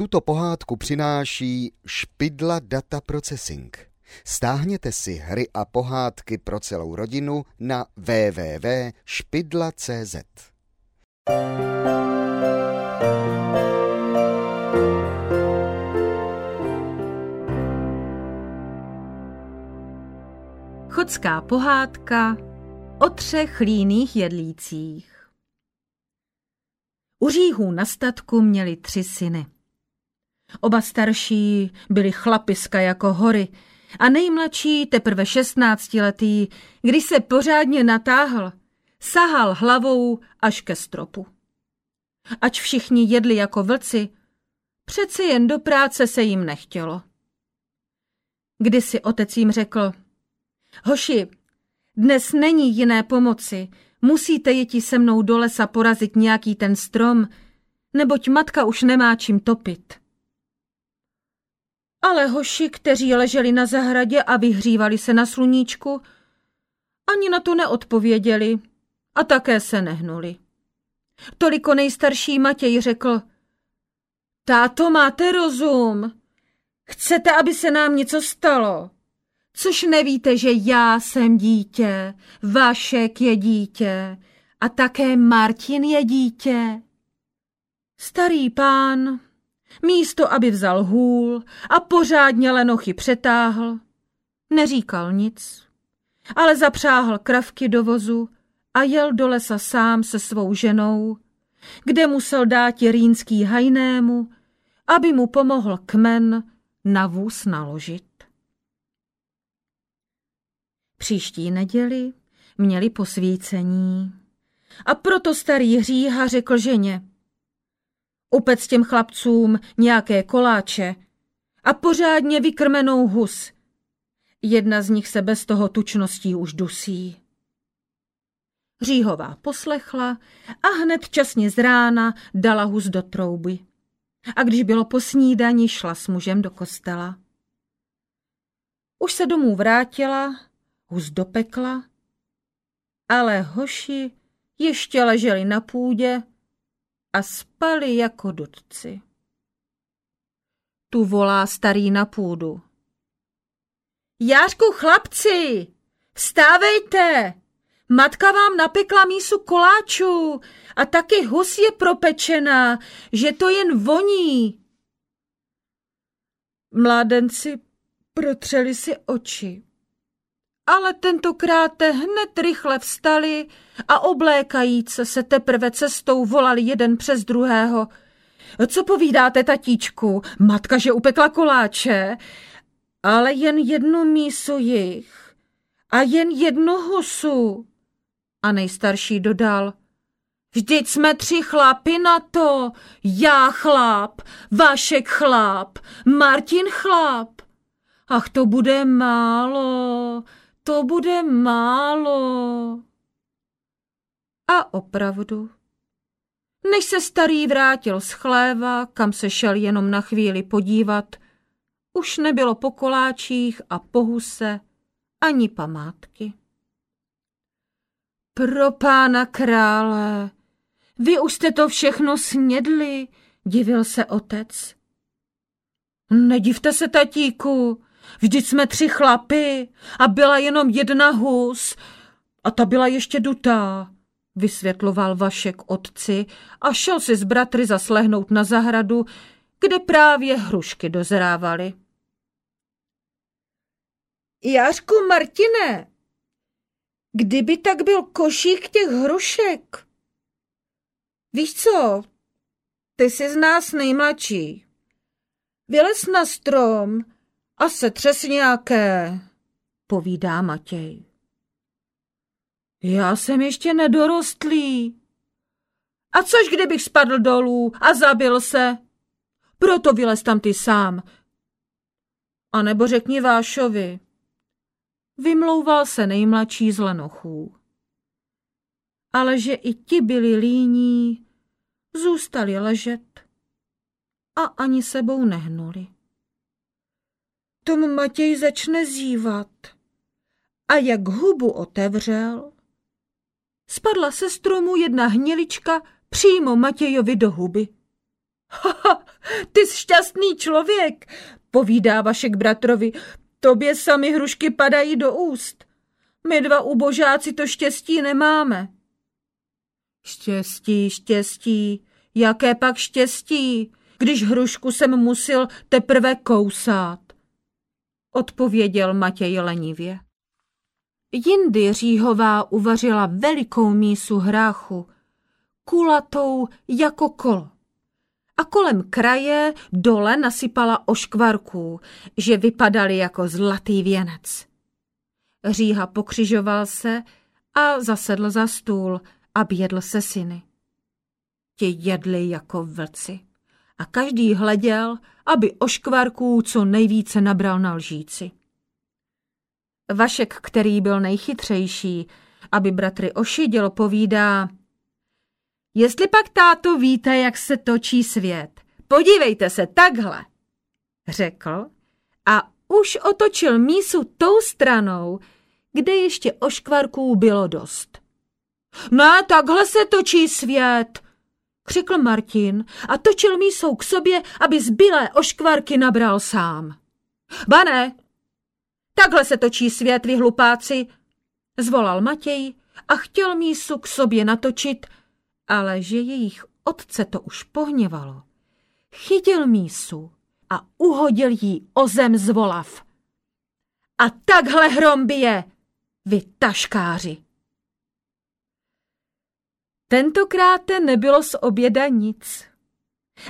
Tuto pohádku přináší Špidla Data Processing. Stáhněte si hry a pohádky pro celou rodinu na www.špidla.cz. Chodská pohádka o třech líných jedlících. U říhů na statku měli tři syny. Oba starší byli chlapiska jako hory a nejmladší teprve šestnáctiletý, když se pořádně natáhl, sahal hlavou až ke stropu. Ač všichni jedli jako vlci, přece jen do práce se jim nechtělo. Kdysi otec jim řekl, hoši, dnes není jiné pomoci, musíte jeti se mnou do lesa porazit nějaký ten strom, neboť matka už nemá čím topit. Ale hoši, kteří leželi na zahradě a vyhřívali se na sluníčku, ani na to neodpověděli a také se nehnuli. Toliko nejstarší Matěj řekl, táto, máte rozum? Chcete, aby se nám něco stalo? Což nevíte, že já jsem dítě, Vašek je dítě a také Martin je dítě. Starý pán, místo aby vzal hůl a pořádně lenochy přetáhl, neříkal nic, ale zapřáhl kravky do vozu a jel do lesa sám se svou ženou, kde musel dát rýnský hajnému, aby mu pomohl kmen na vůz naložit. Příští neděli měli posvícení. A proto starý hříha řekl ženě, upec těm chlapcům nějaké koláče a pořádně vykrmenou hus. Jedna z nich se bez toho tučností už dusí. Říhová poslechla a hned časně z rána dala hus do trouby. A když bylo po snídani, šla s mužem do kostela. Už se domů vrátila hus do pekla, ale hoši ještě leželi na půdě a spali jako dudci. Tu volá starý na půdu. Jářku, chlapci, vstávejte! Matka vám napekla mísu koláčů a taky hus je propečená, že to jen voní. Mládenci protřeli si oči ale tentokrát hned rychle vstali a oblékajíce se teprve cestou volali jeden přes druhého. Co povídáte, tatíčku? Matka, že upekla koláče, ale jen jednu mísu jich a jen jednu husu. A nejstarší dodal, vždyť jsme tři chlapy na to, já chlap, Vašek chlap, Martin chlap. Ach, to bude málo, to bude málo. A opravdu, než se starý vrátil z chléva, kam se šel jenom na chvíli podívat, už nebylo po koláčích a po huse ani památky. Pro pána krále, vy už jste to všechno snědli, divil se otec. Nedivte se, tatíku, Vždyť jsme tři chlapy a byla jenom jedna hus a ta byla ještě dutá, vysvětloval Vašek otci a šel si s bratry zaslehnout na zahradu, kde právě hrušky dozrávaly. Jářku Martine, kdyby tak byl košík těch hrušek? Víš co, ty jsi z nás nejmladší. Vylez na strom a se třes nějaké, povídá Matěj. Já jsem ještě nedorostlý. A což kdybych spadl dolů a zabil se? Proto vylez tam ty sám. A nebo řekni Vášovi. Vymlouval se nejmladší z lenochů. Ale že i ti byli líní, zůstali ležet a ani sebou nehnuli. Tom Matěj začne zívat. A jak hubu otevřel, spadla se stromu jedna hnilička přímo Matějovi do huby. Haha, ty šťastný člověk, povídá Vašek bratrovi. Tobě sami hrušky padají do úst. My dva ubožáci to štěstí nemáme. Štěstí, štěstí, jaké pak štěstí, když hrušku jsem musil teprve kousát, odpověděl Matěj lenivě. Jindy Říhová uvařila velikou mísu hráchu, kulatou jako kolo. A kolem kraje dole nasypala oškvarků, že vypadaly jako zlatý věnec. Říha pokřižoval se a zasedl za stůl, aby jedl se syny. Ti jedli jako vlci a každý hleděl, aby oškvarků co nejvíce nabral na lžíci. Vašek, který byl nejchytřejší, aby bratry ošiděl, povídá Jestli pak, táto, víte, jak se točí svět, podívejte se takhle, řekl a už otočil mísu tou stranou, kde ještě oškvarků bylo dost. Ne, takhle se točí svět, křikl Martin a točil mísou k sobě, aby zbylé oškvarky nabral sám. Bané, takhle se točí svět, vy hlupáci, zvolal Matěj a chtěl mísu k sobě natočit, ale že jejich otce to už pohněvalo. Chytil mísu a uhodil jí o zem z volav. A takhle hrom bije, vy taškáři. Tentokrát nebylo z oběda nic.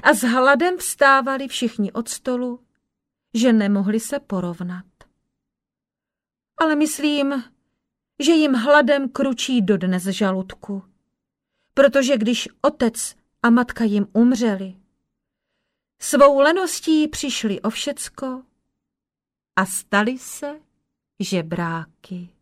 A s hladem vstávali všichni od stolu, že nemohli se porovnat. Ale myslím, že jim hladem kručí dodnes žaludku, protože když otec a matka jim umřeli, svou leností přišli o všecko a stali se žebráky.